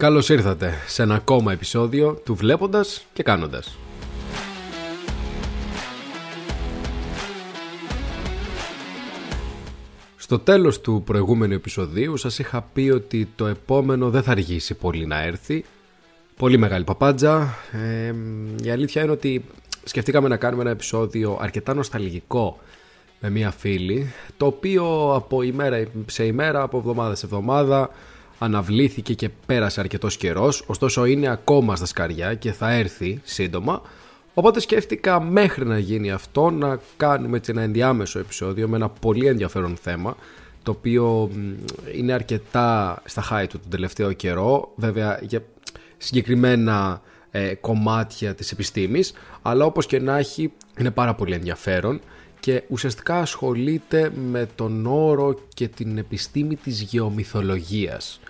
Καλώς ήρθατε σε ένα ακόμα επεισόδιο του Βλέποντας και Κάνοντας. Στο τέλος του προηγούμενου επεισοδίου σας είχα πει ότι το επόμενο δεν θα αργήσει πολύ να έρθει. Πολύ μεγάλη παπάντζα. Ε, η αλήθεια είναι ότι σκεφτήκαμε να κάνουμε ένα επεισόδιο αρκετά νοσταλγικό με μία φίλη, το οποίο από ημέρα σε ημέρα, από εβδομάδα σε εβδομάδα αναβλήθηκε και πέρασε αρκετός καιρός, ωστόσο είναι ακόμα στα σκαριά και θα έρθει σύντομα. Οπότε σκέφτηκα μέχρι να γίνει αυτό να κάνουμε έτσι ένα ενδιάμεσο επεισόδιο με ένα πολύ ενδιαφέρον θέμα το οποίο είναι αρκετά στα high του τον τελευταίο καιρό βέβαια για συγκεκριμένα ε, κομμάτια της επιστήμης αλλά όπως και να έχει είναι πάρα πολύ ενδιαφέρον και ουσιαστικά ασχολείται με τον όρο και την επιστήμη της γεωμυθολογίας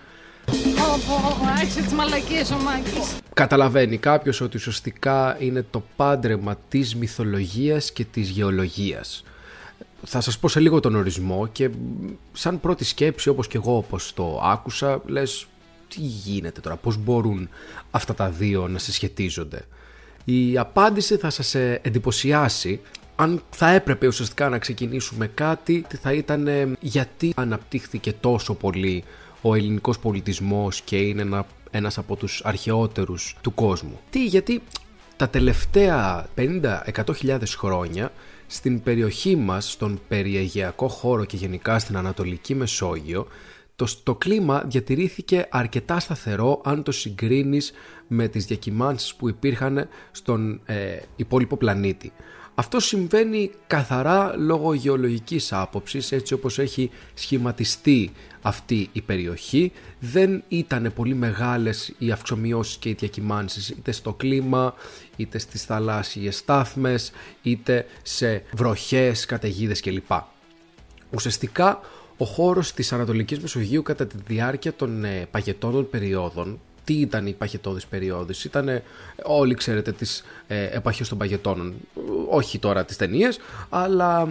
Άρχισε τις μαλακίες ο Μάκης. Καταλαβαίνει κάποιος ότι ουσιαστικά είναι το πάντρεμα της μυθολογίας και της γεωλογίας. Θα σας πω σε λίγο τον ορισμό και σαν πρώτη σκέψη όπως και εγώ όπως το άκουσα λες τι γίνεται τώρα, πώς μπορούν αυτά τα δύο να συσχετίζονται. Η απάντηση θα σας εντυπωσιάσει αν θα έπρεπε ουσιαστικά να ξεκινήσουμε κάτι θα ήταν γιατί αναπτύχθηκε τόσο πολύ ο ελληνικός πολιτισμός και είναι ένα, ένας από τους αρχαιότερους του κόσμου. Τι, γιατί τα τελευταία 50-100 χρόνια στην περιοχή μας, στον περιεγειακό χώρο και γενικά στην Ανατολική Μεσόγειο, το, το κλίμα διατηρήθηκε αρκετά σταθερό αν το συγκρίνεις με τις διακυμάνσεις που υπήρχαν στον ε, υπόλοιπο πλανήτη. Αυτό συμβαίνει καθαρά λόγω γεωλογικής άποψης έτσι όπως έχει σχηματιστεί αυτή η περιοχή. Δεν ήταν πολύ μεγάλες οι αυξομοιώσεις και οι διακυμάνσεις είτε στο κλίμα, είτε στις θαλάσσιες στάθμες, είτε σε βροχές, καταιγίδες κλπ. Ουσιαστικά ο χώρος της Ανατολικής Μεσογείου κατά τη διάρκεια των ε, παγετώνων περιόδων τι ήταν η παγετώδης περίοδος. Ήταν, όλοι ξέρετε, τις ε, επαχές των παγετώνων. Όχι τώρα τις ταινίες, αλλά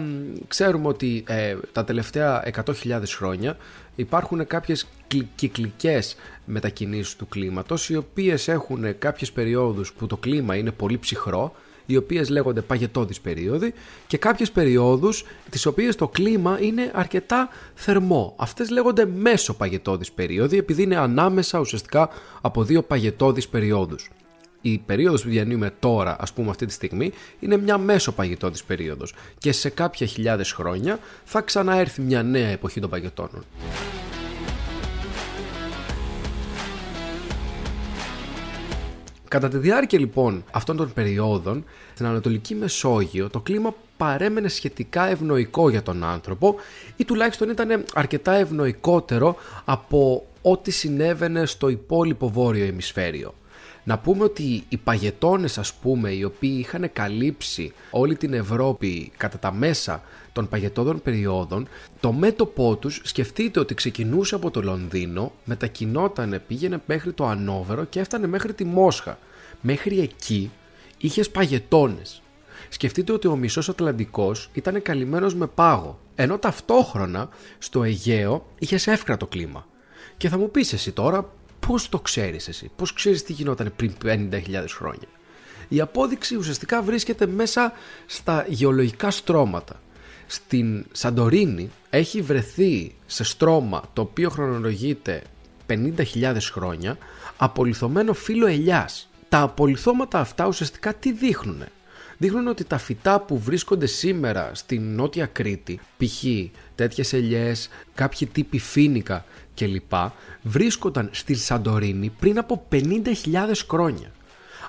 ξέρουμε ότι ε, τα τελευταία 100.000 χρόνια υπάρχουν κάποιες κυκλικές μετακινήσεις του κλίματος, οι οποίες έχουν κάποιες περιόδους που το κλίμα είναι πολύ ψυχρό οι οποίες λέγονται παγετώδεις περίοδοι και κάποιες περιόδους τις οποίες το κλίμα είναι αρκετά θερμό. Αυτές λέγονται μέσο παγετώδεις περίοδοι επειδή είναι ανάμεσα ουσιαστικά από δύο παγετώδεις περιόδους. Η περίοδος που διανύουμε τώρα, ας πούμε αυτή τη στιγμή, είναι μια μέσο παγετώδης περίοδος και σε κάποια χιλιάδες χρόνια θα ξαναέρθει μια νέα εποχή των παγετώνων. Κατά τη διάρκεια λοιπόν αυτών των περιόδων, στην Ανατολική Μεσόγειο το κλίμα παρέμενε σχετικά ευνοϊκό για τον άνθρωπο ή τουλάχιστον ήταν αρκετά ευνοϊκότερο από ό,τι συνέβαινε στο υπόλοιπο βόρειο ημισφαίριο. Να πούμε ότι οι παγετώνες ας πούμε οι οποίοι είχαν καλύψει όλη την Ευρώπη κατά τα μέσα των παγετώδων περιόδων, το μέτωπό τους σκεφτείτε ότι ξεκινούσε από το Λονδίνο, μετακινόταν, πήγαινε μέχρι το Ανόβερο και έφτανε μέχρι τη Μόσχα. Μέχρι εκεί είχες παγετώνες. Σκεφτείτε ότι ο μισός Ατλαντικός ήταν καλυμμένος με πάγο, ενώ ταυτόχρονα στο Αιγαίο είχες εύκρατο κλίμα. Και θα μου πεις εσύ τώρα πώς το ξέρεις εσύ, πώς ξέρεις τι γινόταν πριν 50.000 χρόνια; Η απόδειξη ουσιαστικά βρίσκεται μέσα στα γεωλογικά στρώματα στην Σαντορίνη έχει βρεθεί σε στρώμα το οποίο χρονολογείται 50.000 χρόνια απολυθωμένο φύλλο ελιάς. Τα απολυθώματα αυτά ουσιαστικά τι δείχνουν. Δείχνουν ότι τα φυτά που βρίσκονται σήμερα στην Νότια Κρήτη, π.χ. τέτοιες ελιές, κάποιοι τύποι φίνικα κλπ. βρίσκονταν στη Σαντορίνη πριν από 50.000 χρόνια.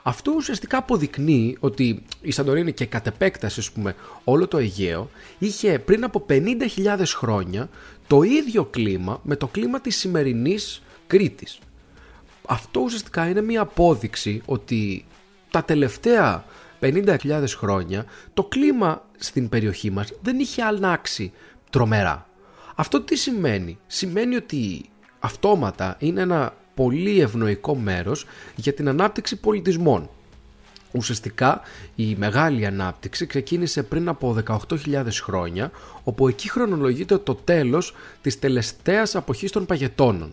Αυτό ουσιαστικά αποδεικνύει ότι η Σαντορίνη και κατ' επέκταση, ας πούμε, όλο το Αιγαίο είχε πριν από 50.000 χρόνια το ίδιο κλίμα με το κλίμα της σημερινής Κρήτης. Αυτό ουσιαστικά είναι μια απόδειξη ότι τα τελευταία 50.000 χρόνια το κλίμα στην περιοχή μας δεν είχε αλλάξει τρομερά. Αυτό τι σημαίνει; Σημαίνει ότι αυτόματα είναι ένα πολύ ευνοϊκό μέρος για την ανάπτυξη πολιτισμών. Ουσιαστικά η μεγάλη ανάπτυξη ξεκίνησε πριν από 18.000 χρόνια, όπου εκεί χρονολογείται το τέλος της τελευταίας αποχής των παγετώνων.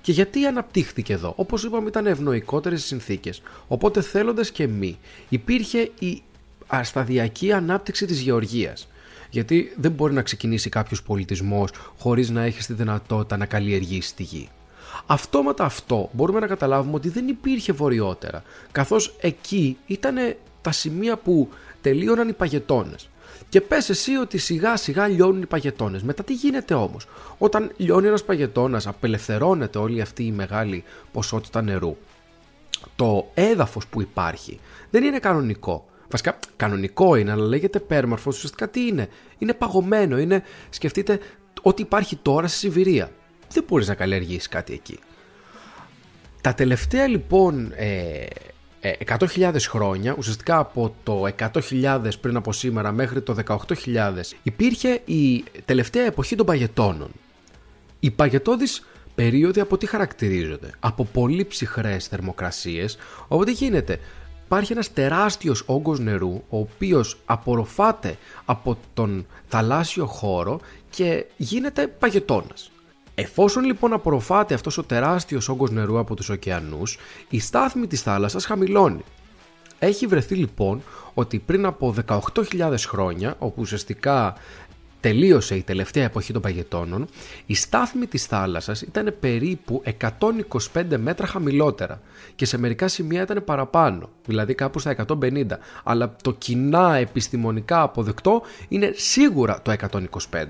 Και γιατί αναπτύχθηκε εδώ; Όπως είπαμε ήταν ευνοϊκότερες οι συνθήκες. Οπότε θέλοντας και μη υπήρχε η ασταδιακή ανάπτυξη της γεωργίας. Γιατί δεν μπορεί να ξεκινήσει κάποιος πολιτισμός χωρίς να έχεις τη δυνατότητα να καλλιεργήσεις τη γη. Αυτόματα αυτό μπορούμε να καταλάβουμε ότι δεν υπήρχε βορειότερα, καθώς εκεί ήταν τα σημεία που τελείωναν οι παγετώνες. Και πες εσύ ότι σιγά σιγά λιώνουν οι παγετώνες. Μετά τι γίνεται όμως; Όταν λιώνει ένας παγετώνας, απελευθερώνεται όλη αυτή η μεγάλη ποσότητα νερού. Το έδαφος που υπάρχει δεν είναι κανονικό. Βασικά κανονικό είναι, αλλά λέγεται πέρμαρφος. Ουσιαστικά τι είναι; Είναι παγωμένο. Είναι, σκεφτείτε, ό,τι υπάρχει τώρα στη Σιβηρία. Δεν μπορείς να καλλιεργήσεις κάτι εκεί. Τα τελευταία λοιπόν ε, 100.000 ε, χρόνια, ουσιαστικά από το 100.000 πριν από σήμερα μέχρι το 18.000, υπήρχε η τελευταία εποχή των παγετώνων. Οι παγετώδεις περίοδοι από τι χαρακτηρίζονται; Από πολύ ψυχρές θερμοκρασίες, οπότε γίνεται. Υπάρχει ένας τεράστιος όγκος νερού, ο οποίος απορροφάται από τον θαλάσσιο χώρο και γίνεται παγετώνας. Εφόσον λοιπόν απορροφάται αυτός ο τεράστιος όγκος νερού από τους ωκεανούς, η στάθμη της θάλασσας χαμηλώνει. Έχει βρεθεί λοιπόν ότι πριν από 18.000 χρόνια, όπου ουσιαστικά τελείωσε η τελευταία εποχή των παγετώνων, η στάθμη της θάλασσας ήταν περίπου 125 μέτρα χαμηλότερα και σε μερικά σημεία ήταν παραπάνω, δηλαδή κάπου στα 150, αλλά το κοινά επιστημονικά αποδεκτό είναι σίγουρα το 125.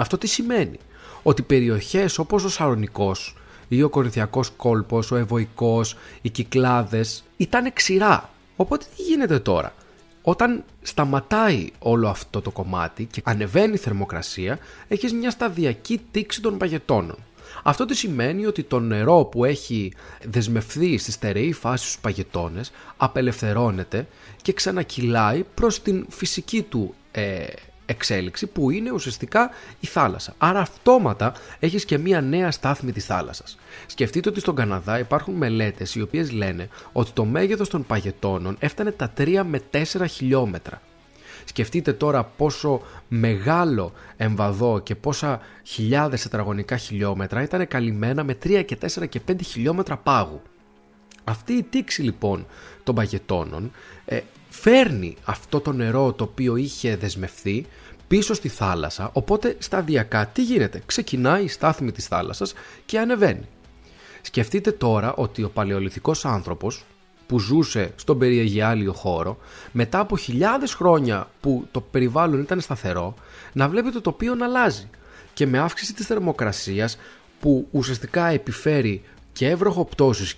Αυτό τι σημαίνει; Ότι περιοχές όπως ο Σαρονικός ή ο Κορινθιακός κόλπος, ο Ευωικός, οι Κυκλάδες ήταν ξηρά. Οπότε τι γίνεται τώρα; Όταν σταματάει όλο αυτό το κομμάτι και ανεβαίνει η θερμοκρασία, έχεις μια σταδιακή τήξη των παγετώνων. Αυτό τι σημαίνει; Ότι το νερό που έχει δεσμευθεί στη στερεή φάση στους παγετώνες απελευθερώνεται και ξανακυλάει προς την φυσική του ε, εξέλιξη που είναι ουσιαστικά η θάλασσα. Άρα αυτόματα έχεις και μία νέα στάθμη της θάλασσας. Σκεφτείτε ότι στον Καναδά υπάρχουν μελέτες οι οποίες λένε ότι το μέγεθος των παγετώνων έφτανε τα 3 με 4 χιλιόμετρα. Σκεφτείτε τώρα πόσο μεγάλο εμβαδό και πόσα χιλιάδες τετραγωνικά χιλιόμετρα ήταν καλυμμένα με 3 και 4 και 5 χιλιόμετρα πάγου. Αυτή η τήξη λοιπόν των παγετώνων ε, φέρνει αυτό το νερό το οποίο είχε δεσμευθεί πίσω στη θάλασσα, οπότε σταδιακά τι γίνεται, ξεκινάει η στάθμη της θάλασσας και ανεβαίνει. Σκεφτείτε τώρα ότι ο παλαιολιθικός άνθρωπος που ζούσε στον περιεγιάλιο χώρο, μετά από χιλιάδες χρόνια που το περιβάλλον ήταν σταθερό, να βλέπει το τοπίο να αλλάζει. Και με αύξηση της θερμοκρασίας που ουσιαστικά επιφέρει και εύροχο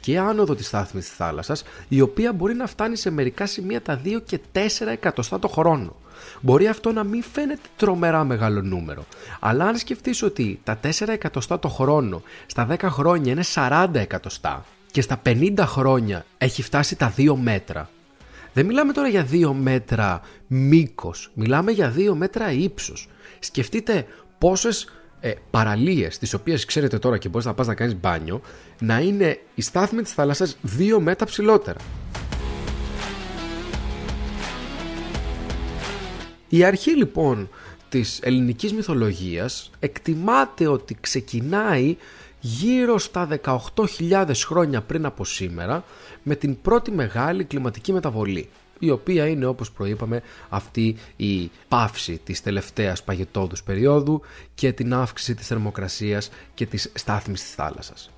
και άνοδο της στάθμης της θάλασσας, η οποία μπορεί να φτάνει σε μερικά σημεία τα 2 και 4 εκατοστά το χρόνο. Μπορεί αυτό να μην φαίνεται τρομερά μεγάλο νούμερο, αλλά αν σκεφτείς ότι τα 4 εκατοστά το χρόνο στα 10 χρόνια είναι 40 εκατοστά και στα 50 χρόνια έχει φτάσει τα 2 μέτρα, δεν μιλάμε τώρα για 2 μέτρα μήκος, μιλάμε για 2 μέτρα ύψος. Σκεφτείτε πόσες ε, παραλίες τις οποίες ξέρετε τώρα και μπορείς να πας να κάνεις μπάνιο να είναι η στάθμη της θάλασσας δύο μέτρα ψηλότερα. Η αρχή λοιπόν της ελληνικής μυθολογίας εκτιμάται ότι ξεκινάει γύρω στα 18.000 χρόνια πριν από σήμερα με την πρώτη μεγάλη κλιματική μεταβολή η οποία είναι όπως προείπαμε αυτή η πάυση της τελευταίας παγετόδους περίοδου και την αύξηση της θερμοκρασίας και της στάθμης της θάλασσας.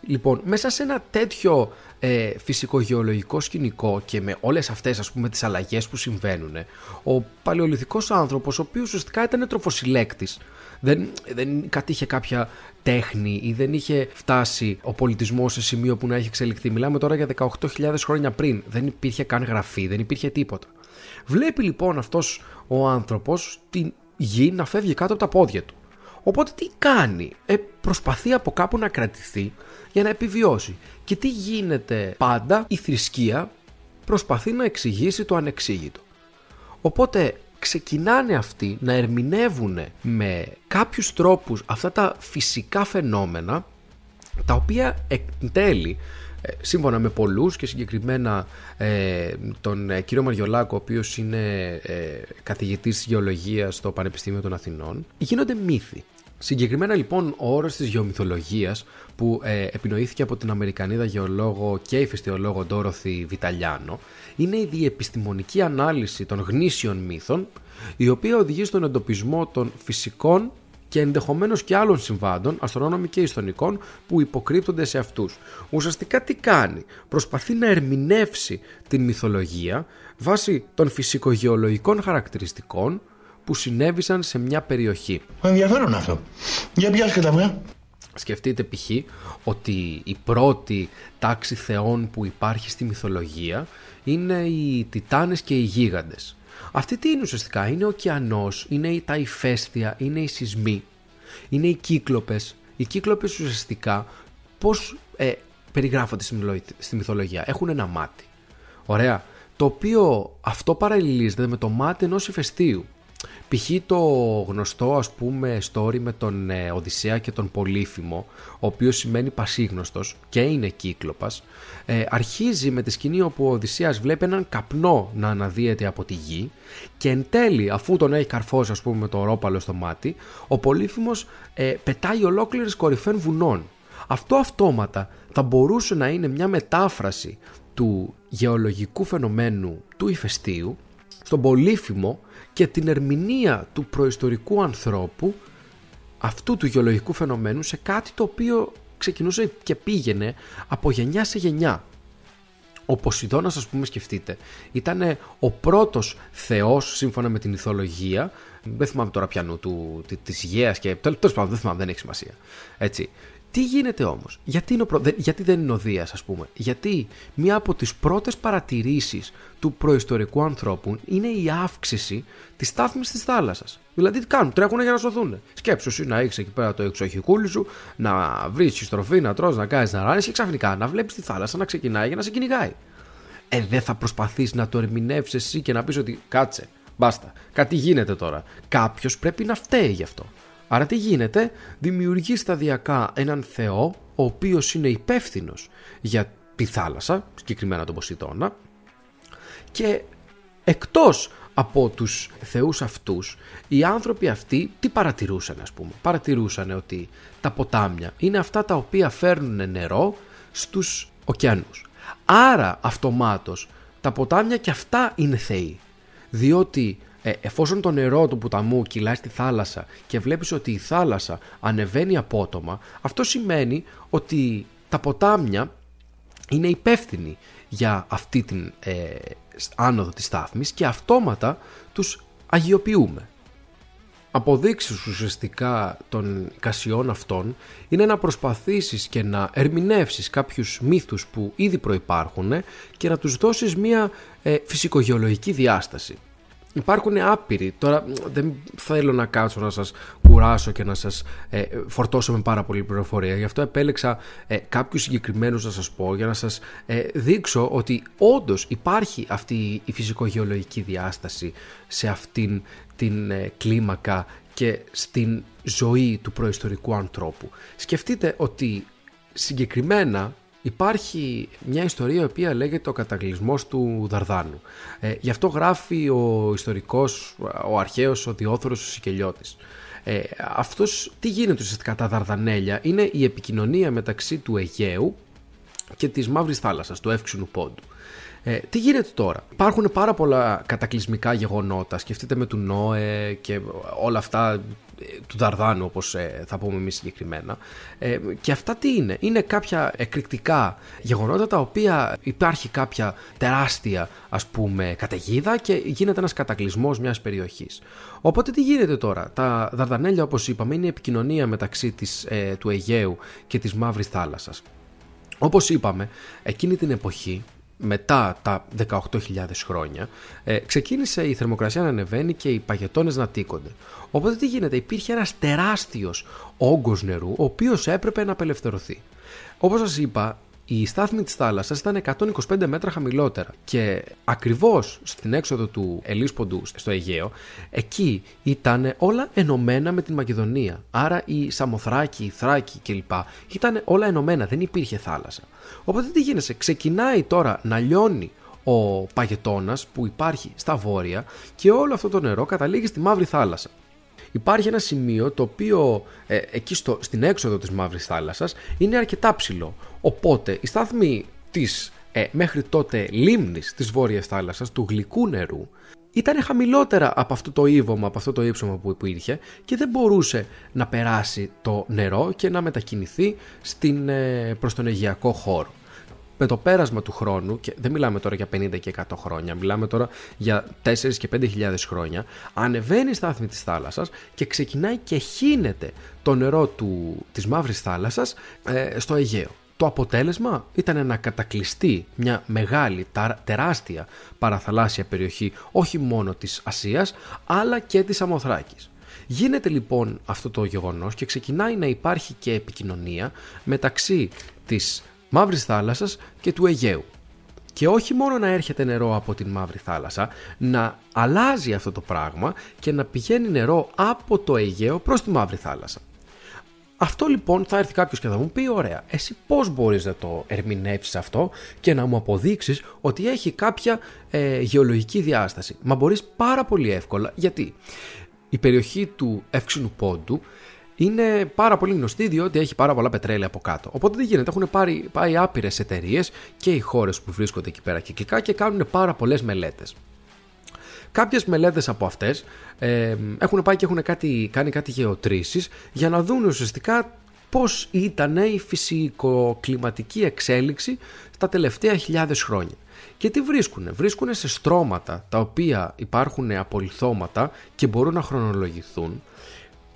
Λοιπόν, μέσα σε ένα τέτοιο ε, φυσικογεωλογικό σκηνικό και με όλες αυτές ας πούμε τις αλλαγές που συμβαίνουν, ο παλαιολιθικός άνθρωπος, ο οποίος ουσιαστικά ήταν τροφοσυλλέκτης, δεν, δεν κατήχε κάποια τέχνη ή δεν είχε φτάσει ο πολιτισμός σε σημείο που να έχει εξελιχθεί. Μιλάμε τώρα για 18.000 χρόνια πριν. Δεν υπήρχε καν γραφή, δεν υπήρχε τίποτα. Βλέπει λοιπόν αυτός ο άνθρωπος την γη να φεύγει κάτω από τα πόδια του. Οπότε τι κάνει, ε, προσπαθεί από κάπου να κρατηθεί για να επιβιώσει. Και τι γίνεται πάντα, η θρησκεία προσπαθεί να εξηγήσει το ανεξήγητο. Οπότε ξεκινάνε αυτοί να ερμηνεύουν με κάποιους τρόπους αυτά τα φυσικά φαινόμενα τα οποία εν τέλει Ε, σύμφωνα με πολλούς και συγκεκριμένα ε, τον ε, κύριο Μαριολάκο, ο οποίος είναι ε, καθηγητής γεωλογίας στο Πανεπιστήμιο των Αθηνών, γίνονται μύθοι. Συγκεκριμένα λοιπόν ο όρος της γεωμυθολογίας που ε, επινοήθηκε από την Αμερικανίδα γεωλόγο και ηφαιστειολόγο Ντόροθι Βιταλιάνο είναι η διεπιστημονική ανάλυση των γνήσιων μύθων η οποία οδηγεί στον εντοπισμό των φυσικών και ενδεχομένως και άλλων συμβάντων, αστρονόμων και ιστονικών, που υποκρύπτονται σε αυτούς. Ουσιαστικά τι κάνει, προσπαθεί να ερμηνεύσει την μυθολογία βάσει των φυσικογεωλογικών χαρακτηριστικών που συνέβησαν σε μια περιοχή. Ενδιαφέρον αυτό. Για πιάske τα μου, Σκεφτείτε π.χ. ότι η πρώτη τάξη θεών που υπάρχει στη μυθολογία είναι οι Τιτάνες και οι Γίγαντες. Αυτή τι είναι ουσιαστικά, είναι ο ωκεανός, είναι τα ηφαίστεια, είναι οι σεισμοί, είναι οι κύκλοπες. Οι κύκλοπες ουσιαστικά πώς ε, περιγράφονται στη μυθολογία, έχουν ένα μάτι. Ωραία. Το οποίο αυτό παραλληλίζεται με το μάτι ενός ηφαιστείου. Π.χ. το γνωστό ας πούμε story με τον ε, Οδυσσέα και τον Πολύφημο, ο οποίος σημαίνει πασίγνωστος και είναι κύκλοπας, ε, αρχίζει με τη σκηνή όπου ο Οδυσσέας βλέπει έναν καπνό να αναδύεται από τη γη και εν τέλει αφού τον έχει καρφώσει ας πούμε με το ρόπαλο στο μάτι, ο Πολύφημος ε, πετάει ολόκληρες κορυφαίων βουνών. Αυτό αυτόματα θα μπορούσε να είναι μια μετάφραση του γεωλογικού φαινομένου του ηφαιστείου στον Πολύφημο και την ερμηνεία του προϊστορικού ανθρώπου αυτού του γεωλογικού φαινομένου σε κάτι το οποίο ξεκινούσε και πήγαινε από γενιά σε γενιά. Ο Ποσειδώνας ας πούμε σκεφτείτε ήταν ο πρώτος θεός σύμφωνα με την ηθολογία δεν θυμάμαι τώρα πιανού του, της υγείας και τέλος πάντων δεν θυμάμαι δεν έχει σημασία έτσι τι γίνεται όμως, γιατί, γιατί δεν είναι ο Δίας ας πούμε, γιατί μία από τις πρώτες παρατηρήσεις του προϊστορικού ανθρώπου είναι η αύξηση της στάθμης της θάλασσας. Δηλαδή τι κάνουν, τρέχουν για να σωθούν. Σκέψου εσύ να έχεις εκεί πέρα το εξοχικούλι σου, να βρεις στροφή, να τρως, να κάνεις να ράνεις και ξαφνικά να βλέπεις τη θάλασσα να ξεκινάει για να σε κυνηγάει. Ε, δεν θα προσπαθήσει να το ερμηνεύσεις εσύ και να πεις ότι κάτσε, μπάστα, κάτι γίνεται τώρα. Κάποιος πρέπει να φταίει γι' αυτό. Άρα τι γίνεται, δημιουργεί σταδιακά έναν θεό ο οποίος είναι υπεύθυνος για τη θάλασσα, συγκεκριμένα τον Ποσειδώνα και εκτός από τους θεούς αυτούς, οι άνθρωποι αυτοί τι παρατηρούσαν ας πούμε; Παρατηρούσαν ότι τα ποτάμια είναι αυτά τα οποία φέρνουν νερό στους ωκεανούς. Άρα αυτομάτως τα ποτάμια και αυτά είναι θεοί. Διότι ε, εφόσον το νερό του ποταμού κυλάει στη θάλασσα και βλέπεις ότι η θάλασσα ανεβαίνει απότομα, αυτό σημαίνει ότι τα ποτάμια είναι υπεύθυνοι για αυτή την ε, άνοδο της στάθμης και αυτόματα τους αγιοποιούμε. Αποδείξεις ουσιαστικά των κασιών αυτών είναι να προσπαθήσεις και να ερμηνεύσεις κάποιους μύθους που ήδη προϋπάρχουν και να τους δώσεις μια ε, φυσικογεωλογική διάσταση. Υπάρχουν άπειροι. Τώρα δεν θέλω να κάτσω να σας κουράσω και να σας ε, φορτώσω με πάρα πολύ πληροφορία. Γι' αυτό επέλεξα ε, κάποιους συγκεκριμένους να σας πω για να σας ε, δείξω ότι όντως υπάρχει αυτή η φυσικογεωλογική διάσταση σε αυτήν την ε, κλίμακα και στην ζωή του προϊστορικού ανθρώπου. Σκεφτείτε ότι συγκεκριμένα Υπάρχει μια ιστορία η οποία λέγεται ο καταγλισμός του Δαρδάνου. Ε, γι' αυτό γράφει ο ιστορικός, ο αρχαίος, ο Διόθωρος, ο Σικελιώτης. Ε, αυτός, τι γίνεται ουσιαστικά τα Δαρδανέλια, είναι η επικοινωνία μεταξύ του Αιγαίου και της Μαύρης Θάλασσας, του Εύξηνου Πόντου. Ε, τι γίνεται τώρα; Υπάρχουν πάρα πολλά κατακλυσμικά γεγονότα. Σκεφτείτε με του Νόε και όλα αυτά ε, του Δαρδάνου όπως ε, θα πούμε εμείς συγκεκριμένα. Ε, και αυτά τι είναι; Είναι κάποια εκρηκτικά γεγονότα τα οποία υπάρχει κάποια τεράστια ας πούμε καταιγίδα και γίνεται ένας κατακλυσμός μιας περιοχής. Οπότε τι γίνεται τώρα; Τα Δαρδανέλια όπως είπαμε είναι η επικοινωνία μεταξύ της, του Αιγαίου και της Μαύρης Θάλασσας. Όπως είπαμε εκείνη την εποχή μετά τα 18.000 χρόνια, ε, ξεκίνησε η θερμοκρασία να ανεβαίνει και οι παγετώνες να τίκονται. Οπότε τι γίνεται, υπήρχε ένας τεράστιος όγκος νερού, ο οποίος έπρεπε να απελευθερωθεί. Όπως σας είπα, η στάθμη της θάλασσας ήταν 125 μέτρα χαμηλότερα και ακριβώς στην έξοδο του Ελίσποντου στο Αιγαίο εκεί ήταν όλα ενωμένα με την Μακεδονία. Άρα η Σαμοθράκη, η Θράκη κλπ. ήταν όλα ενωμένα, δεν υπήρχε θάλασσα. Οπότε τι γίνεται, ξεκινάει τώρα να λιώνει ο παγετώνας που υπάρχει στα βόρεια και όλο αυτό το νερό καταλήγει στη Μαύρη Θάλασσα υπάρχει ένα σημείο το οποίο ε, εκεί στο, στην έξοδο της Μαύρης Θάλασσας είναι αρκετά ψηλό. Οπότε η στάθμη της ε, μέχρι τότε λίμνης της Βόρειας Θάλασσας, του γλυκού νερού, ήταν χαμηλότερα από αυτό το ύβομα, από αυτό το ύψωμα που υπήρχε και δεν μπορούσε να περάσει το νερό και να μετακινηθεί στην, ε, προς τον Αιγιακό χώρο με το πέρασμα του χρόνου, και δεν μιλάμε τώρα για 50 και 100 χρόνια, μιλάμε τώρα για 4 και 5 χιλιάδες χρόνια, ανεβαίνει η στάθμη της θάλασσας και ξεκινάει και χύνεται το νερό του, της Μαύρης Θάλασσας ε, στο Αιγαίο. Το αποτέλεσμα ήταν να κατακλειστεί μια μεγάλη, τεράστια παραθαλάσσια περιοχή όχι μόνο της Ασίας αλλά και της Αμοθράκης. Γίνεται λοιπόν αυτό το γεγονός και ξεκινάει να υπάρχει και επικοινωνία μεταξύ της Μαύρης Θάλασσας και του Αιγαίου. Και όχι μόνο να έρχεται νερό από την Μαύρη Θάλασσα, να αλλάζει αυτό το πράγμα και να πηγαίνει νερό από το Αιγαίο προς τη Μαύρη Θάλασσα. Αυτό λοιπόν θα έρθει κάποιος και θα μου πει: Ωραία, εσύ πώς μπορείς να το ερμηνεύσεις αυτό και να μου αποδείξεις ότι έχει κάποια ε, γεωλογική διάσταση. Μα μπορείς πάρα πολύ εύκολα γιατί η περιοχή του εύξηνου πόντου είναι πάρα πολύ γνωστή διότι έχει πάρα πολλά πετρέλαια από κάτω. Οπότε τι γίνεται, έχουν πάρει, πάει άπειρες εταιρείες και οι χώρες που βρίσκονται εκεί πέρα κυκλικά και κάνουν πάρα πολλές μελέτες. Κάποιες μελέτες από αυτές ε, έχουν πάει και έχουν κάτι, κάνει κάτι γεωτρήσεις για να δουν ουσιαστικά πώς ήταν η φυσικοκλιματική εξέλιξη στα τελευταία χιλιάδες χρόνια. Και τι βρίσκουν, βρίσκουν σε στρώματα τα οποία υπάρχουν απολυθώματα και μπορούν να χρονολογηθούν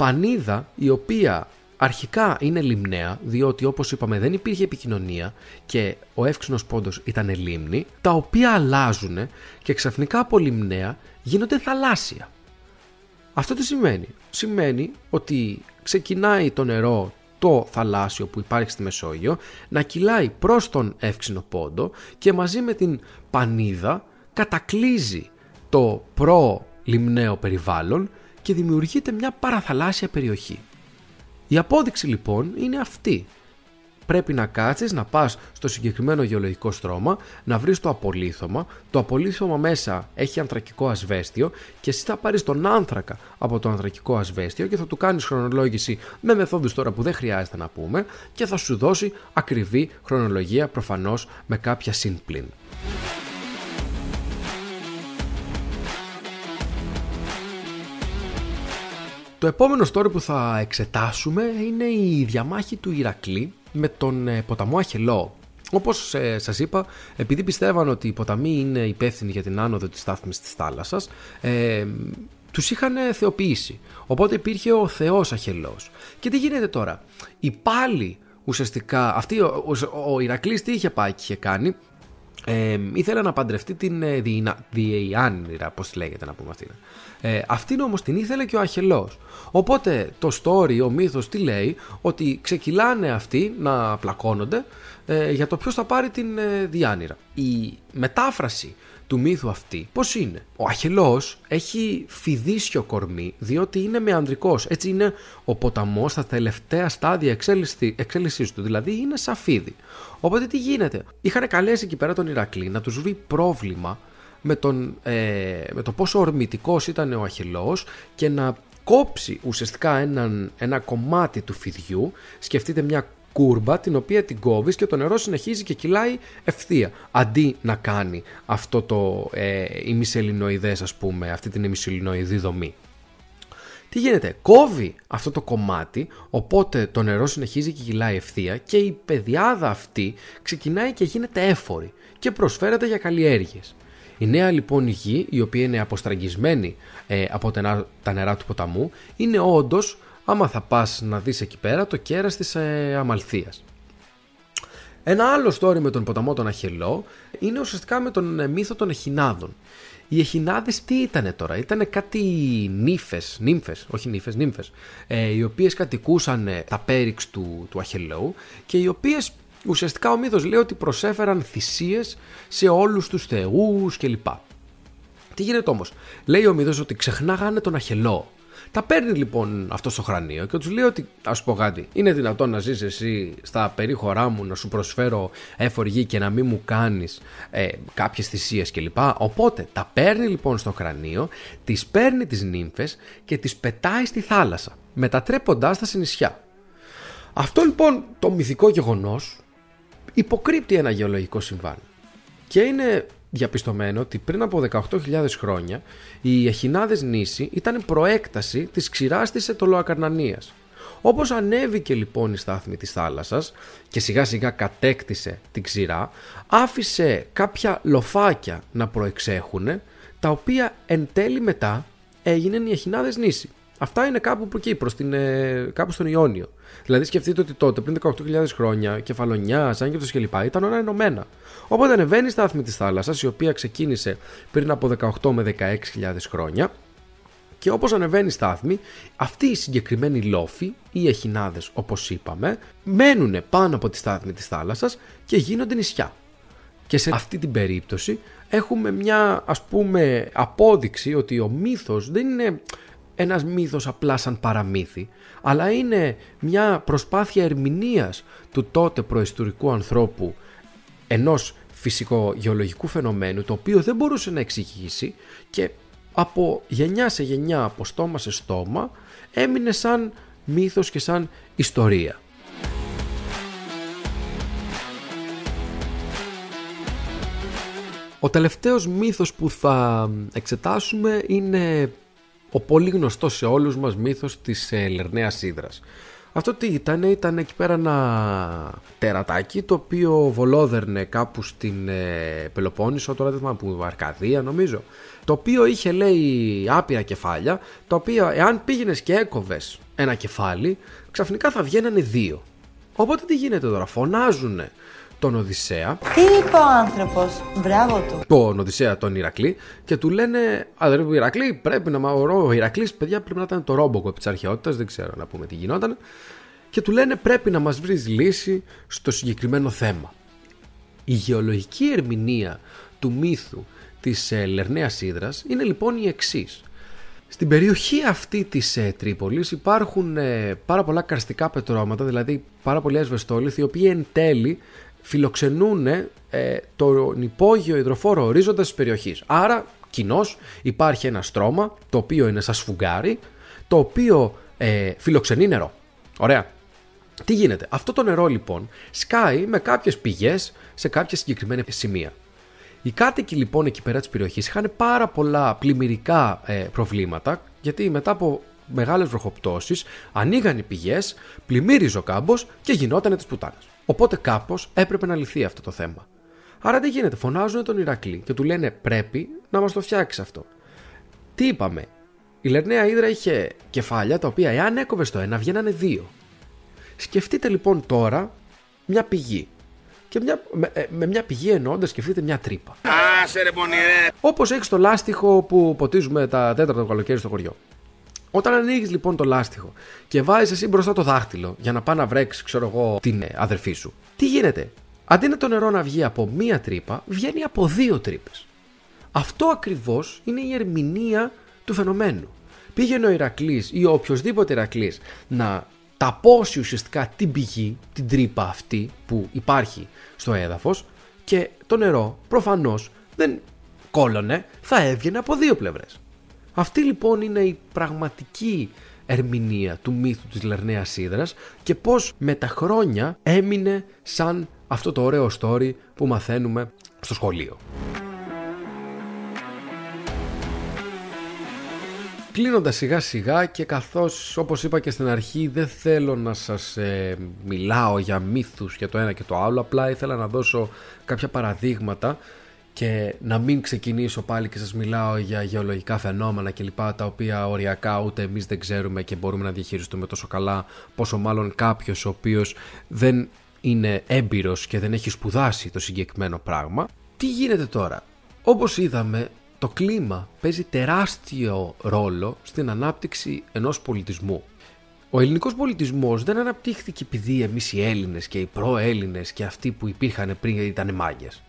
πανίδα η οποία αρχικά είναι λιμναία, διότι όπως είπαμε δεν υπήρχε επικοινωνία και ο εύξηνος πόντος ήταν λίμνη, τα οποία αλλάζουν και ξαφνικά από λιμναία γίνονται θαλάσσια. Αυτό τι σημαίνει; Σημαίνει ότι ξεκινάει το νερό το θαλάσσιο που υπάρχει στη Μεσόγειο να κυλάει προς τον εύξηνο πόντο και μαζί με την πανίδα κατακλίζει το προ-λιμναίο περιβάλλον και δημιουργείται μια παραθαλάσσια περιοχή. Η απόδειξη λοιπόν είναι αυτή. Πρέπει να κάτσεις, να πας στο συγκεκριμένο γεωλογικό στρώμα, να βρεις το απολύθωμα, το απολύθωμα μέσα έχει ανθρακικό ασβέστιο και εσύ θα πάρεις τον άνθρακα από το ανθρακικό ασβέστιο και θα του κάνεις χρονολόγηση με μεθόδους τώρα που δεν χρειάζεται να πούμε και θα σου δώσει ακριβή χρονολογία προφανώς με κάποια συμπλήν. Το επόμενο story που θα εξετάσουμε είναι η διαμάχη του Ηρακλή με τον ε, ποταμό Αχελό. Όπως ε, σας είπα, επειδή πιστεύαν ότι οι ποταμοί είναι υπεύθυνοι για την άνοδο της στάθμης της θάλασσας, ε, τους είχαν θεοποιήσει. Οπότε υπήρχε ο θεός Αχελός. Και τι γίνεται τώρα; Η πάλι ουσιαστικά, αυτή, ο, ο, ο Ηρακλής τι είχε πάει και είχε κάνει, ε, ήθελε να παντρευτεί την ε, Διεϊάννηρα, πώς λέγεται να πούμε αυτήν. Ε, αυτήν όμως την ήθελε και ο Αχελός. Οπότε το story, ο μύθος τι λέει, ότι ξεκυλάνε αυτοί να πλακώνονται ε, για το ποιος θα πάρει την ε, Διάνυρα. Η μετάφραση του μύθου αυτή πώς είναι; Ο Αχελός έχει φιδίσιο κορμί διότι είναι με ανδρικός. Έτσι είναι ο ποταμός στα τελευταία στάδια εξέλιξής του, δηλαδή είναι σαφίδι. Οπότε τι γίνεται; Είχαν καλέσει εκεί πέρα τον Ηρακλή να τους βρει πρόβλημα με, τον, ε, με το πόσο ορμητικός ήταν ο Αχελός και να κόψει ουσιαστικά έναν, ένα κομμάτι του φιδιού. Σκεφτείτε μια κούρμπα την οποία την κόβεις και το νερό συνεχίζει και κυλάει ευθεία αντί να κάνει αυτό το ε, ημισελινοειδές ας πούμε αυτή την ημισελινοειδή δομή. Τι γίνεται, κόβει αυτό το κομμάτι, οπότε το νερό συνεχίζει και κυλάει ευθεία και η πεδιάδα αυτή ξεκινάει και γίνεται έφορη και προσφέρεται για καλλιέργειες. Η νέα λοιπόν γη, η οποία είναι αποστραγγισμένη ε, από τα νερά του ποταμού, είναι όντως, άμα θα πας να δεις εκεί πέρα, το κέρας της ε, Αμαλθίας. Ένα άλλο story με τον ποταμό τον Αχελό είναι ουσιαστικά με τον ε, μύθο των Εχινάδων. Οι Εχινάδες τι ήτανε τώρα, ήτανε κάτι νύφες, νύμφες, όχι νύφες, νύμφες, ε, οι οποίες κατοικούσαν τα πέριξ του, του Αχελόου και οι οποίες Ουσιαστικά ο μύθος λέει ότι προσέφεραν θυσίες σε όλους τους θεούς κλπ. Τι γίνεται όμως, λέει ο μύθος ότι ξεχνάγανε τον Αχελό. Τα παίρνει λοιπόν αυτός στο χρανίο και τους λέει ότι, ας πω κάτι, είναι δυνατόν να ζεις εσύ στα περίχωρά μου να σου προσφέρω έφορ και να μην μου κάνεις ε, κάποιες θυσίες κλπ. Οπότε τα παίρνει λοιπόν στο κρανίο, τις παίρνει τις νύμφες και τις πετάει στη θάλασσα, μετατρέποντάς τα σε νησιά. Αυτό λοιπόν το μυθικό γεγονός υποκρύπτει ένα γεωλογικό συμβάν. Και είναι διαπιστωμένο ότι πριν από 18.000 χρόνια οι Εχινάδες νήσι ήταν προέκταση της ξηράς της Ετωλοακαρνανίας. Όπως ανέβηκε λοιπόν η στάθμη της θάλασσας και σιγά σιγά κατέκτησε την ξηρά, άφησε κάποια λοφάκια να προεξέχουν, τα οποία εν τέλει μετά έγιναν οι Εχινάδες νήσι. Αυτά είναι κάπου από εκεί, προς την, ε, κάπου στον Ιόνιο. Δηλαδή σκεφτείτε ότι τότε, πριν 18.000 χρόνια, κεφαλονιάς, Άγγελος κλπ. ήταν όλα ενωμένα. Οπότε ανεβαίνει η στάθμη της θάλασσας, η οποία ξεκίνησε πριν από 18 με 16.000 χρόνια. Και όπως ανεβαίνει η στάθμη, αυτοί οι συγκεκριμένοι λόφοι, οι εχινάδες όπως είπαμε, μένουν πάνω από τη στάθμη της θάλασσας και γίνονται νησιά. Και σε αυτή την περίπτωση έχουμε μια ας πούμε απόδειξη ότι ο μύθος δεν είναι ένας μύθος απλά σαν παραμύθι, αλλά είναι μια προσπάθεια ερμηνείας του τότε προϊστορικού ανθρώπου ενός φυσικογεωλογικού φαινομένου το οποίο δεν μπορούσε να εξηγήσει και από γενιά σε γενιά, από στόμα σε στόμα έμεινε σαν μύθος και σαν ιστορία. Ο τελευταίος μύθος που θα εξετάσουμε είναι ο πολύ γνωστός σε όλους μας μύθος της ε, Λερναίας Ήδρας. Αυτό τι ήταν, ήταν εκεί πέρα ένα τερατάκι το οποίο βολόδερνε κάπου στην ε, Πελοπόννησο, τώρα δεν θυμάμαι που, Αρκαδία νομίζω, το οποίο είχε λέει άπειρα κεφάλια, τα οποία εάν πήγαινες και έκοβες ένα κεφάλι, ξαφνικά θα βγαίνανε δύο. Οπότε τι γίνεται τώρα, φωνάζουν τον Οδυσσέα. Τι είπε ο άνθρωπος, μπράβο του. Τον Οδυσσέα, τον Ηρακλή, και του λένε Αδερφή Ηρακλή, πρέπει να μαωρώ. Ο Ηρακλής, παιδιά, πρέπει να ήταν το ρόμποκο επί της αρχαιότητας, δεν ξέρω να πούμε τι γινόταν. Και του λένε πρέπει να μας βρεις λύση στο συγκεκριμένο θέμα. Η γεωλογική ερμηνεία του μύθου της ε, Λερναίας Ήδρας είναι λοιπόν η εξής. Στην περιοχή αυτή της ε, Τρίπολης υπάρχουν ε, πάρα πολλά καρστικά πετρώματα, δηλαδή πάρα πολλοί ασβεστόλιθοι, οι οποίοι εν τέλει φιλοξενούν ε, τον υπόγειο υδροφόρο ορίζοντας της περιοχής. Άρα, κοινώς υπάρχει ένα στρώμα το οποίο είναι σαν σφουγγάρι, το οποίο ε, φιλοξενεί νερό. Ωραία. Τι γίνεται; Αυτό το νερό λοιπόν σκάει με κάποιες πηγές σε κάποια συγκεκριμένα σημεία. Οι κάτοικοι λοιπόν εκεί πέρα της περιοχής είχαν πάρα πολλά πλημμυρικά ε, προβλήματα γιατί μετά από μεγάλες βροχοπτώσεις ανοίγαν οι πηγές, πλημμύριζε ο κάμπος και γινότανε τις πουτάνες. Οπότε κάπως έπρεπε να λυθεί αυτό το θέμα. Άρα τι γίνεται, φωνάζουν τον Ηρακλή και του λένε πρέπει να μας το φτιάξεις αυτό. Τι είπαμε, η Λερναία Ήδρα είχε κεφάλια τα οποία εάν έκοβες το ένα βγαίνανε δύο. Σκεφτείτε λοιπόν τώρα μια πηγή. Και μια, με, ε, με μια πηγή εννοώντας σκεφτείτε μια τρύπα. Άσε ρε πονηρέ. Όπως έχεις το λάστιχο που ποτίζουμε τα τέταρτα το καλοκαίρι στο χωριό. Όταν ανοίγεις λοιπόν το λάστιχο και βάζεις εσύ μπροστά το δάχτυλο για να πάει να βρέξει, ξέρω εγώ, την ε, αδερφή σου, τι γίνεται; Αντί να το νερό να βγει από μία τρύπα, βγαίνει από δύο τρύπες. Αυτό ακριβώς είναι η ερμηνεία του φαινομένου. Πήγαινε ο Ηρακλής ή ο οποιοδήποτε Ηρακλής να ταπώσει ουσιαστικά την πηγή, την τρύπα αυτή που υπάρχει στο έδαφος και το νερό προφανώς δεν κόλωνε, θα έβγαινε από δύο πλευρές. Αυτή λοιπόν είναι η πραγματική ερμηνεία του μύθου της Λερναίας Ήδρας και πώς με τα χρόνια έμεινε σαν αυτό το ωραίο story που μαθαίνουμε στο σχολείο. Κλείνοντας σιγά σιγά και καθώς όπως είπα και στην αρχή δεν θέλω να σας ε, μιλάω για μύθους για το ένα και το άλλο απλά ήθελα να δώσω κάποια παραδείγματα και να μην ξεκινήσω πάλι και σας μιλάω για γεωλογικά φαινόμενα κλπ τα οποία οριακά ούτε εμείς δεν ξέρουμε και μπορούμε να διαχειριστούμε τόσο καλά πόσο μάλλον κάποιος ο οποίος δεν είναι έμπειρος και δεν έχει σπουδάσει το συγκεκριμένο πράγμα. Τι γίνεται τώρα; Όπως είδαμε το κλίμα παίζει τεράστιο ρόλο στην ανάπτυξη ενός πολιτισμού. Ο ελληνικός πολιτισμός δεν αναπτύχθηκε επειδή εμείς οι Έλληνες και οι προ-Έλληνες και αυτοί που υπήρχαν πριν ήταν μάγκες.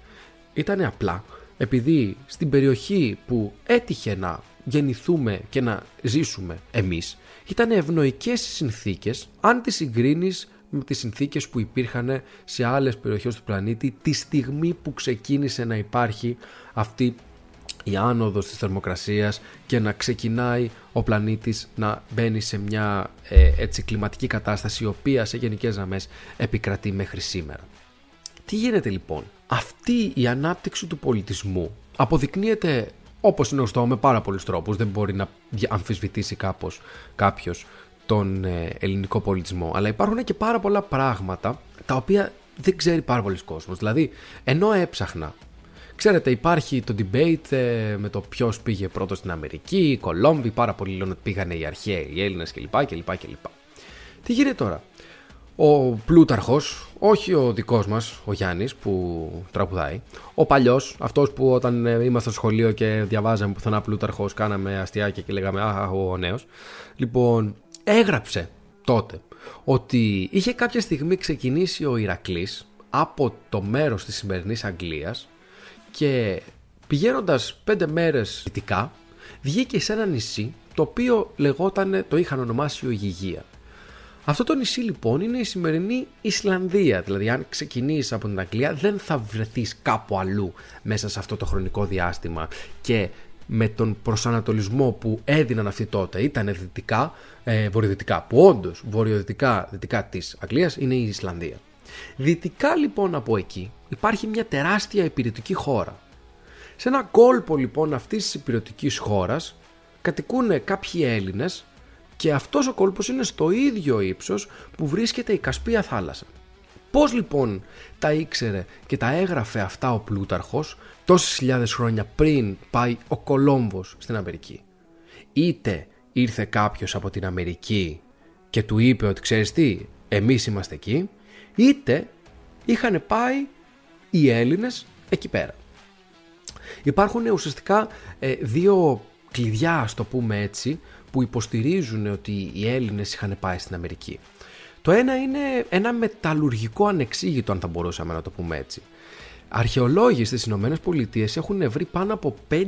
Ήταν απλά επειδή στην περιοχή που έτυχε να γεννηθούμε και να ζήσουμε εμείς ήταν ευνοϊκές οι συνθήκες αν τις συγκρίνεις με τις συνθήκες που υπήρχαν σε άλλες περιοχές του πλανήτη τη στιγμή που ξεκίνησε να υπάρχει αυτή η άνοδος της θερμοκρασίας και να ξεκινάει ο πλανήτης να μπαίνει σε μια ε, έτσι, κλιματική κατάσταση η οποία σε γενικές γραμμές επικρατεί μέχρι σήμερα. Τι γίνεται λοιπόν, αυτή η ανάπτυξη του πολιτισμού αποδεικνύεται όπως είναι γνωστό με πάρα πολλούς τρόπους, δεν μπορεί να αμφισβητήσει κάπως κάποιος τον ε, ελληνικό πολιτισμό, αλλά υπάρχουν και πάρα πολλά πράγματα τα οποία δεν ξέρει πάρα πολλοί κόσμος. Δηλαδή, ενώ έψαχνα Ξέρετε, υπάρχει το debate ε, με το ποιος πήγε πρώτος στην Αμερική, οι Κολόμβοι, πάρα πολλοί λένε ότι πήγανε οι αρχαίοι, οι Έλληνες κλπ. κλπ, κλπ. Τι γίνεται τώρα; Ο Πλούταρχος, όχι ο δικός μας, ο Γιάννης που τραγουδάει, ο παλιός, αυτός που όταν ε, ήμασταν στο σχολείο και διαβάζαμε πουθενά Πλούταρχος, κάναμε αστιάκια και λέγαμε Α, ο νέος. Λοιπόν, έγραψε τότε ότι είχε κάποια στιγμή ξεκινήσει ο Ηρακλής από το μέρος της σημερινής Αγγλίας και πηγαίνοντας πέντε μέρες δυτικά βγήκε σε ένα νησί το οποίο λεγόταν, το είχαν ονομάσει ο Γηγία. Αυτό το νησί λοιπόν είναι η σημερινή Ισλανδία, δηλαδή αν ξεκινήσεις από την Αγγλία δεν θα βρεθείς κάπου αλλού μέσα σε αυτό το χρονικό διάστημα και με τον προσανατολισμό που έδιναν αυτοί τότε ήταν δυτικά, ε, βορειοδυτικά, που όντως βορειοδυτικά δυτικά της Αγγλίας είναι η Ισλανδία. Δυτικά λοιπόν από εκεί υπάρχει μια τεράστια υπηρετική χώρα. Σε ένα κόλπο λοιπόν αυτής της υπηρετικής χώρας κατοικούν κάποιοι Έλληνες και αυτός ο κόλπος είναι στο ίδιο ύψος που βρίσκεται η Κασπία θάλασσα. Πώς λοιπόν τα ήξερε και τα έγραφε αυτά ο Πλούταρχος τόσες χιλιάδες χρόνια πριν πάει ο Κολόμβος στην Αμερική; Είτε ήρθε κάποιος από την Αμερική και του είπε ότι ξέρεις τι, εμείς είμαστε εκεί, είτε είχαν πάει οι Έλληνες εκεί πέρα. Υπάρχουν ουσιαστικά ε, δύο κλειδιά, ας το πούμε έτσι, που υποστηρίζουν ότι οι Έλληνες είχαν πάει στην Αμερική. Το ένα είναι ένα μεταλλουργικό ανεξήγητο, αν θα μπορούσαμε να το πούμε έτσι. Αρχαιολόγοι στις Ηνωμένες Πολιτείες έχουν βρει πάνω από 5.000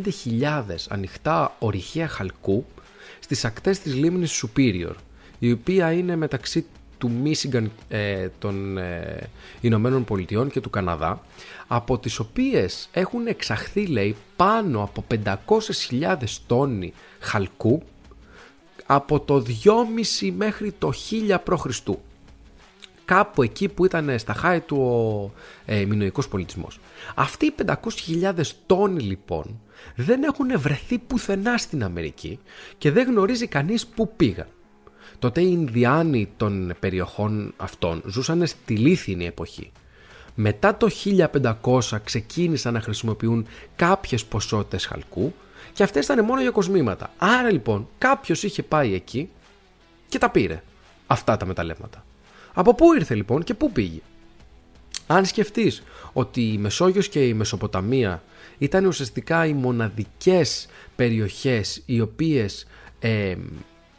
ανοιχτά ορυχεία χαλκού στις ακτές της λίμνης Superior, η οποία είναι μεταξύ του Μίσιγκαν ε, των ε, Ηνωμένων Πολιτειών και του Καναδά από τις οποίες έχουν εξαχθεί λέει πάνω από 500.000 τόνοι χαλκού από το 2,5 μέχρι το 1000 π.Χ. Κάπου εκεί που ήταν στα χάη του ο ε, μινοϊκός πολιτισμός. Αυτοί οι 500.000 τόνοι λοιπόν δεν έχουν βρεθεί πουθενά στην Αμερική και δεν γνωρίζει κανείς πού πήγαν. Τότε οι Ινδιάνοι των περιοχών αυτών ζούσαν στη λίθινη εποχή. Μετά το 1500 ξεκίνησαν να χρησιμοποιούν κάποιες ποσότητες χαλκού και αυτές ήταν μόνο για κοσμήματα. Άρα λοιπόν κάποιος είχε πάει εκεί και τα πήρε αυτά τα μεταλλεύματα. Από πού ήρθε λοιπόν και πού πήγε; Αν σκεφτείς ότι η Μεσόγειος και η Μεσοποταμία ήταν ουσιαστικά οι μοναδικές περιοχές οι οποίες ε,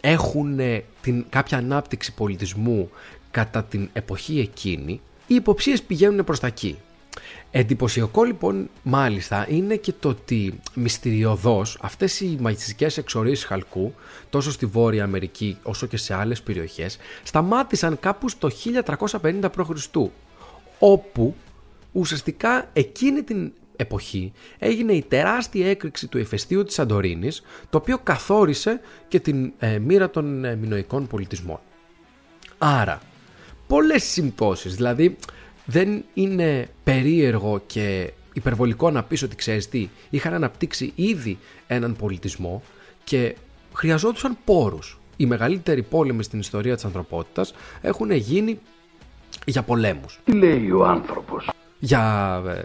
έχουν την, κάποια ανάπτυξη πολιτισμού κατά την εποχή εκείνη, οι υποψίες πηγαίνουν προς τα εκεί. Εντυπωσιακό λοιπόν μάλιστα είναι και το ότι μυστηριωδώς αυτές οι μαγιστικές εξορίσεις χαλκού τόσο στη Βόρεια Αμερική όσο και σε άλλες περιοχές σταμάτησαν κάπου στο 1350 π.Χ. όπου ουσιαστικά εκείνη την εποχή έγινε η τεράστια έκρηξη του ηφαιστείου της Σαντορίνης το οποίο καθόρισε και την ε, μοίρα των ε, μινοϊκών πολιτισμών. Άρα, πολλές συμπτώσεις, δηλαδή δεν είναι περίεργο και υπερβολικό να πεις ότι ξέρεις τι, είχαν αναπτύξει ήδη έναν πολιτισμό και χρειαζόντουσαν πόρους. Οι μεγαλύτεροι πόλεμοι στην ιστορία της ανθρωπότητας έχουν γίνει για πολέμους. Τι λέει ο άνθρωπος; Για ε,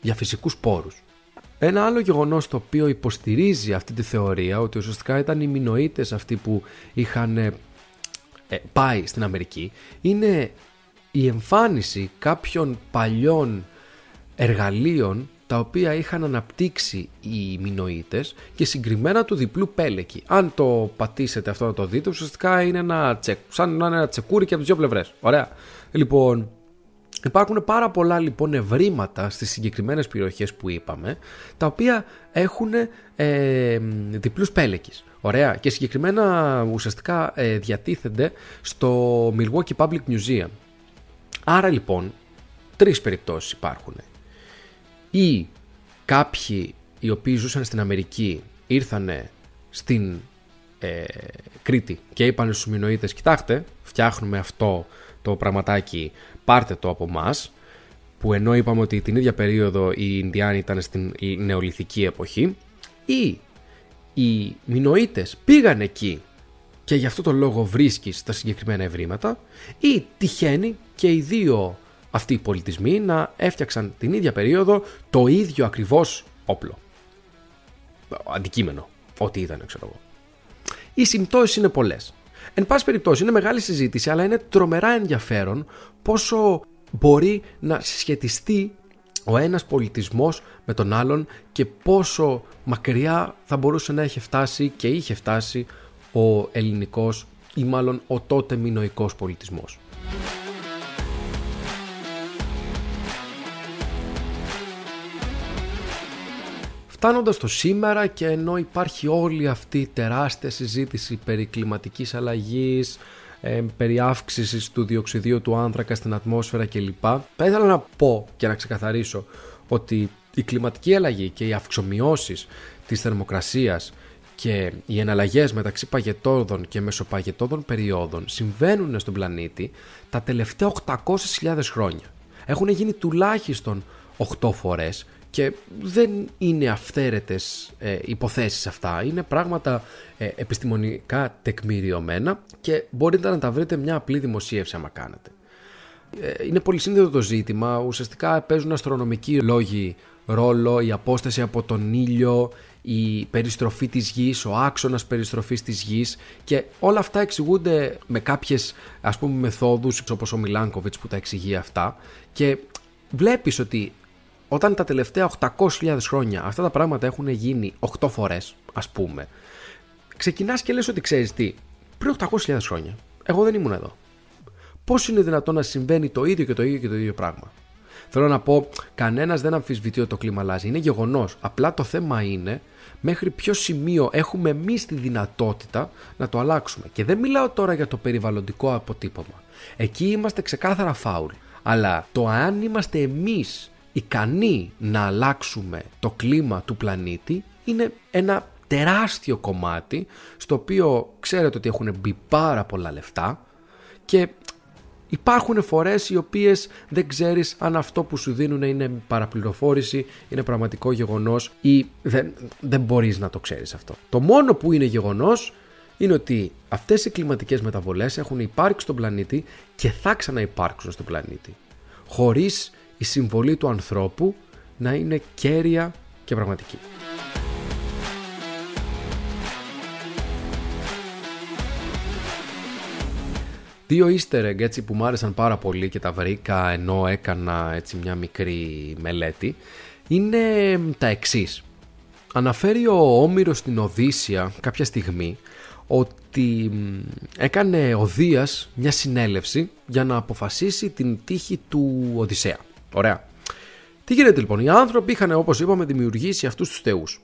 για φυσικούς πόρους. Ένα άλλο γεγονός το οποίο υποστηρίζει αυτή τη θεωρία ότι ουσιαστικά ήταν οι μινοίτες αυτοί που είχαν ε, πάει στην Αμερική είναι η εμφάνιση κάποιων παλιών εργαλείων τα οποία είχαν αναπτύξει οι Μινωίτες και συγκεκριμένα του διπλού πέλεκη. Αν το πατήσετε αυτό να το δείτε, ουσιαστικά είναι ένα τσεκ, σαν να είναι ένα τσεκούρι και από τις δύο πλευρές. Ωραία. Λοιπόν, Υπάρχουν πάρα πολλά λοιπόν ευρήματα στις συγκεκριμένες περιοχές που είπαμε, τα οποία έχουν ε, διπλούς πέλεκες. Ωραία. Και συγκεκριμένα ουσιαστικά ε, διατίθενται στο Milwaukee Public Museum. Άρα λοιπόν, τρεις περιπτώσεις υπάρχουν. Ή κάποιοι οι οποίοι ζούσαν στην Αμερική ήρθανε στην ε, Κρήτη και είπαν στους Μινοίτες κοιτάξτε φτιάχνουμε αυτό το πραγματάκι πάρτε το από εμά, που ενώ είπαμε ότι την ίδια περίοδο οι Ινδιάνοι ήταν στην νεολιθική εποχή ή οι Μινοίτες πήγαν εκεί και γι' αυτό το λόγο βρίσκεις τα συγκεκριμένα ευρήματα ή τυχαίνει και οι δύο αυτοί οι πολιτισμοί να έφτιαξαν την ίδια περίοδο το ίδιο ακριβώς όπλο. Αντικείμενο, ό,τι ήταν ξέρω εγώ. Οι συμπτώσεις είναι πολλές. Εν πάση περιπτώσει, είναι μεγάλη συζήτηση, αλλά είναι τρομερά ενδιαφέρον πόσο μπορεί να συσχετιστεί ο ένας πολιτισμός με τον άλλον και πόσο μακριά θα μπορούσε να έχει φτάσει και είχε φτάσει ο ελληνικός ή μάλλον ο τότε μινοϊκός πολιτισμός. Φτάνοντας το σήμερα και ενώ υπάρχει όλη αυτή η τεράστια συζήτηση περί κλιματικής αλλαγής, ε, περί αύξησης του διοξιδίου του άνθρακα στην ατμόσφαιρα κλπ. Θα ήθελα να πω και να ξεκαθαρίσω ότι η κλιματική αλλαγή και οι αυξομοιώσεις της θερμοκρασίας και οι εναλλαγές μεταξύ παγετόδων και μεσοπαγετόδων περιόδων συμβαίνουν στον πλανήτη τα τελευταία 800.000 χρόνια. Έχουν γίνει τουλάχιστον 8 φορές και δεν είναι αυθαίρετες ε, υποθέσεις αυτά, είναι πράγματα ε, επιστημονικά τεκμηριωμένα και μπορείτε να τα βρείτε μια απλή δημοσίευση άμα κάνετε. Ε, είναι πολύ σύνδετο το ζήτημα, ουσιαστικά παίζουν αστρονομικοί λόγοι ρόλο, η απόσταση από τον ήλιο, η περιστροφή της γης, ο άξονας περιστροφής της γης και όλα αυτά εξηγούνται με κάποιες ας πούμε μεθόδους όπως ο Μιλάνκοβιτς που τα εξηγεί αυτά και βλέπεις ότι όταν τα τελευταία 800.000 χρόνια αυτά τα πράγματα έχουν γίνει 8 φορές, ας πούμε, ξεκινάς και λες ότι ξέρεις τι, πριν 800.000 χρόνια, εγώ δεν ήμουν εδώ. Πώς είναι δυνατόν να συμβαίνει το ίδιο και το ίδιο και το ίδιο πράγμα; Θέλω να πω, κανένας δεν αμφισβητεί ότι το κλίμα αλλάζει. Είναι γεγονός. Απλά το θέμα είναι μέχρι ποιο σημείο έχουμε εμείς τη δυνατότητα να το αλλάξουμε. Και δεν μιλάω τώρα για το περιβαλλοντικό αποτύπωμα. Εκεί είμαστε ξεκάθαρα φάουλ. Αλλά το αν είμαστε εμείς ικανοί να αλλάξουμε το κλίμα του πλανήτη είναι ένα τεράστιο κομμάτι στο οποίο ξέρετε ότι έχουν μπει πάρα πολλά λεφτά και υπάρχουν φορές οι οποίες δεν ξέρεις αν αυτό που σου δίνουν είναι παραπληροφόρηση, είναι πραγματικό γεγονός ή δεν, δεν μπορείς να το ξέρεις αυτό. Το μόνο που είναι γεγονός είναι ότι αυτές οι κλιματικές μεταβολές έχουν υπάρξει στον πλανήτη και θα ξαναυπάρξουν στον πλανήτη. Χωρίς η συμβολή του ανθρώπου να είναι κέρια και πραγματική. Δύο easter egg έτσι, που μου άρεσαν πάρα πολύ και τα βρήκα ενώ έκανα έτσι μια μικρή μελέτη είναι τα εξής. Αναφέρει ο Όμηρος στην Οδύσσια κάποια στιγμή ότι έκανε ο Δίας μια συνέλευση για να αποφασίσει την τύχη του Οδυσσέα. Ωραία. Τι γίνεται λοιπόν, οι άνθρωποι είχαν όπως είπαμε δημιουργήσει αυτούς τους θεούς.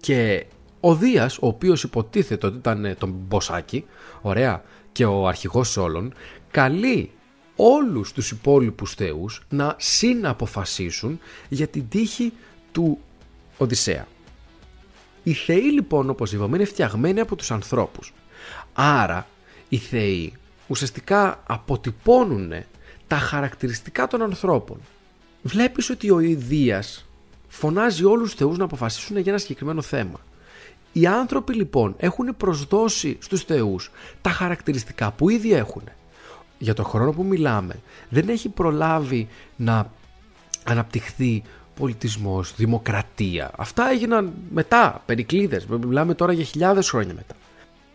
Και ο Δίας, ο οποίος υποτίθεται ότι ήταν τον Μποσάκη, ωραία, και ο αρχηγός όλων, καλεί όλους τους υπόλοιπους θεούς να συναποφασίσουν για την τύχη του Οδυσσέα. Οι θεοί λοιπόν όπως είπαμε είναι φτιαγμένοι από τους ανθρώπους. Άρα οι θεοί ουσιαστικά αποτυπώνουν τα χαρακτηριστικά των ανθρώπων. Βλέπεις ότι ο Ιδίας φωνάζει όλους τους θεούς να αποφασίσουν για ένα συγκεκριμένο θέμα. Οι άνθρωποι λοιπόν έχουν προσδώσει στους θεούς τα χαρακτηριστικά που ήδη έχουν. Για το χρόνο που μιλάμε δεν έχει προλάβει να αναπτυχθεί πολιτισμός, δημοκρατία. Αυτά έγιναν μετά, περικλείδες, μιλάμε τώρα για χιλιάδες χρόνια μετά.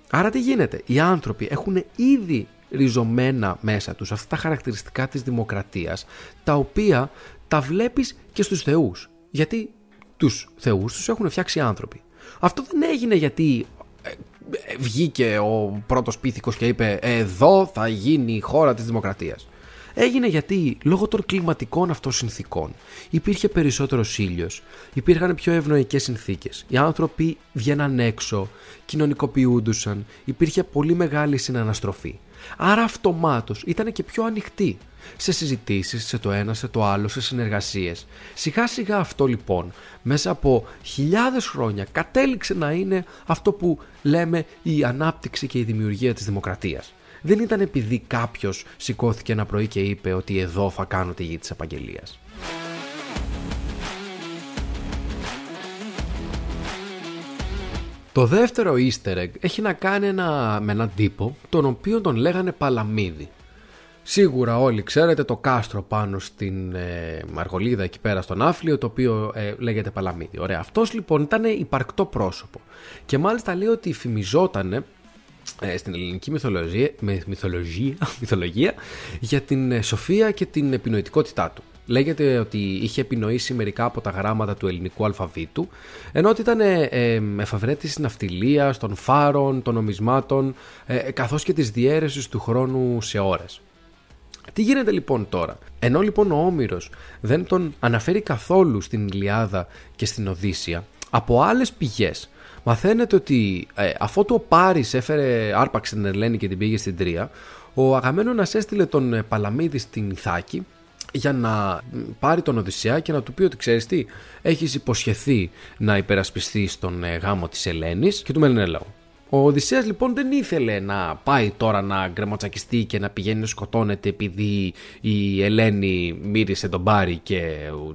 Άρα τι γίνεται, οι άνθρωποι έχουν ήδη ριζωμένα μέσα τους αυτά τα χαρακτηριστικά της δημοκρατίας τα οποία τα βλέπεις και στους θεούς. γιατί τους θεούς τους έχουν φτιάξει άνθρωποι. Αυτό δεν έγινε γιατί ε, ε, βγήκε ο πρώτος πίθηκος και είπε εδώ θα γίνει η χώρα της δημοκρατίας. Έγινε γιατί λόγω των κλιματικών αυτών συνθήκων υπήρχε περισσότερος ήλιος, υπήρχαν πιο ευνοϊκές συνθήκες. Οι άνθρωποι βγαίναν έξω, κοινωνικοποιούντουσαν, υπήρχε πολύ μεγάλη συναναστροφή. Άρα αυτομάτως ήταν και πιο ανοιχτοί σε συζητήσεις, σε το ένα, σε το άλλο, σε συνεργασίες. Σιγά σιγά αυτό λοιπόν μέσα από χιλιάδες χρόνια κατέληξε να είναι αυτό που λέμε η ανάπτυξη και η δημιουργία της δημοκρατίας δεν ήταν επειδή κάποιος σηκώθηκε ένα πρωί και είπε ότι εδώ θα κάνω τη γη της επαγγελίας. Το δεύτερο easter egg έχει να κάνει ένα, με έναν τύπο τον οποίο τον λέγανε Παλαμίδη. Σίγουρα όλοι ξέρετε το κάστρο πάνω στην ε, Μαργολίδα εκεί πέρα στον Άφλιο το οποίο ε, λέγεται Παλαμίδη. Ωραία, αυτός λοιπόν ήταν υπαρκτό πρόσωπο και μάλιστα λέει ότι φημιζότανε ε, στην ελληνική μυθολογία, μυθολογία, μυθολογία για την ε, σοφία και την επινοητικότητά του. Λέγεται ότι είχε επινοήσει μερικά από τα γράμματα του ελληνικού αλφαβήτου, ενώ ότι ήταν ε, ε, εφαυρέτης ναυτιλίας, των φάρων, των νομισμάτων, ε, καθώς και της διαίρεσης του χρόνου σε ώρες. Τι γίνεται λοιπόν τώρα; Ενώ λοιπόν ο Όμηρος δεν τον αναφέρει καθόλου στην Ιλιάδα και στην Οδύσσια, από άλλες πηγές μαθαίνετε ότι ε, αφού το Πάρη έφερε, άρπαξε την Ελένη και την πήγε στην Τρία, ο Αγαμένονας έστειλε τον ε, Παλαμίδη στην Ιθάκη για να πάρει τον Οδυσσέα και να του πει ότι ξέρεις τι, έχεις υποσχεθεί να υπερασπιστείς στον ε, γάμο της Ελένης και του μένει έλαο. Ο Οδυσσέας λοιπόν δεν ήθελε να πάει τώρα να γκρεμοτσακιστεί και να πηγαίνει να σκοτώνεται επειδή η Ελένη μύρισε τον Πάρη και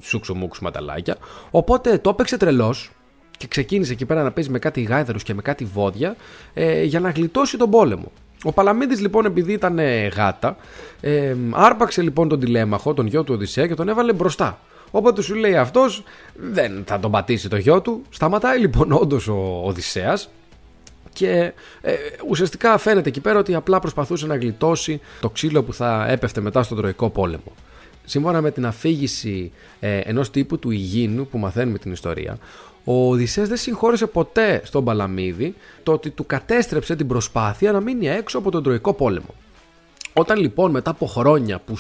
σούξο μουξου ματαλάκια. Οπότε το έπαιξε τρελός και ξεκίνησε εκεί πέρα να παίζει με κάτι γάιδερους και με κάτι βόδια ε, για να γλιτώσει τον πόλεμο. Ο Παλαμίδης λοιπόν επειδή ήταν ε, γάτα ε, άρπαξε λοιπόν τον τηλέμαχο, τον γιο του Οδυσσέα και τον έβαλε μπροστά. Όποτε σου λέει αυτός δεν θα τον πατήσει το γιο του. Σταματάει λοιπόν όντως ο Οδυσσέας και ε, ουσιαστικά φαίνεται εκεί πέρα ότι απλά προσπαθούσε να γλιτώσει το ξύλο που θα έπεφτε μετά στον Τροϊκό πόλεμο. Σύμφωνα με την αφήγηση ε, ενός τύπου του Υγίνου που μαθαίνουμε την ιστορία, ο Οδυσσέας δεν συγχώρεσε ποτέ στον Παλαμίδη το ότι του κατέστρεψε την προσπάθεια να μείνει έξω από τον Τροϊκό πόλεμο. Όταν λοιπόν μετά από χρόνια που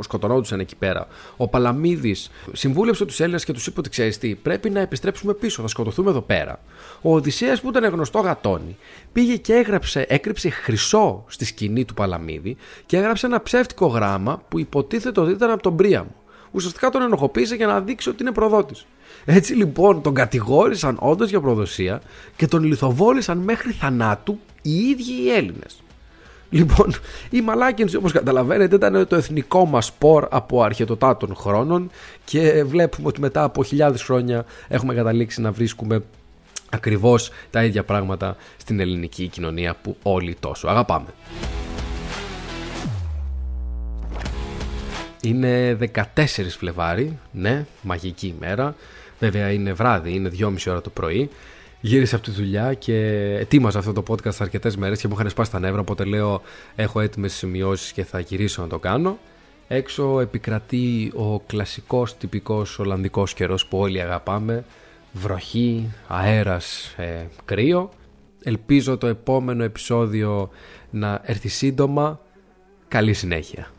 σκοτωνόντουσαν εκεί πέρα, ο Παλαμίδης συμβούλεψε τους Έλληνες και τους είπε ότι ξέρεις τι, πρέπει να επιστρέψουμε πίσω, θα σκοτωθούμε εδώ πέρα. Ο Οδυσσέας που ήταν γνωστό γατόνι, πήγε και έγραψε, έκρυψε χρυσό στη σκηνή του Παλαμίδη και έγραψε ένα ψεύτικο γράμμα που υποτίθεται ότι ήταν από τον Πρίαμο. Ουσιαστικά τον ενοχοποίησε για να δείξει ότι είναι προδότης. Έτσι λοιπόν τον κατηγόρησαν όντως για προδοσία και τον λιθοβόλησαν μέχρι θανάτου οι ίδιοι οι Έλληνες. Λοιπόν, η Μαλάκινση όπως καταλαβαίνετε ήταν το εθνικό μας σπορ από αρχαιτοτάτων χρόνων και βλέπουμε ότι μετά από χιλιάδες χρόνια έχουμε καταλήξει να βρίσκουμε ακριβώς τα ίδια πράγματα στην ελληνική κοινωνία που όλοι τόσο αγαπάμε. Είναι 14 Φλεβάρι, ναι, μαγική ημέρα. Βέβαια είναι βράδυ, είναι 2,5 ώρα το πρωί. Γύρισα από τη δουλειά και ετοίμαζα αυτό το podcast αρκετές μέρες και μου είχαν σπάσει τα νεύρα. Οπότε λέω: Έχω έτοιμες σημειώσεις και θα γυρίσω να το κάνω. Έξω επικρατεί ο κλασικός τυπικός Ολλανδικός καιρός που όλοι αγαπάμε. Βροχή, αέρας, ε, κρύο. Ελπίζω το επόμενο επεισόδιο να έρθει σύντομα. Καλή συνέχεια.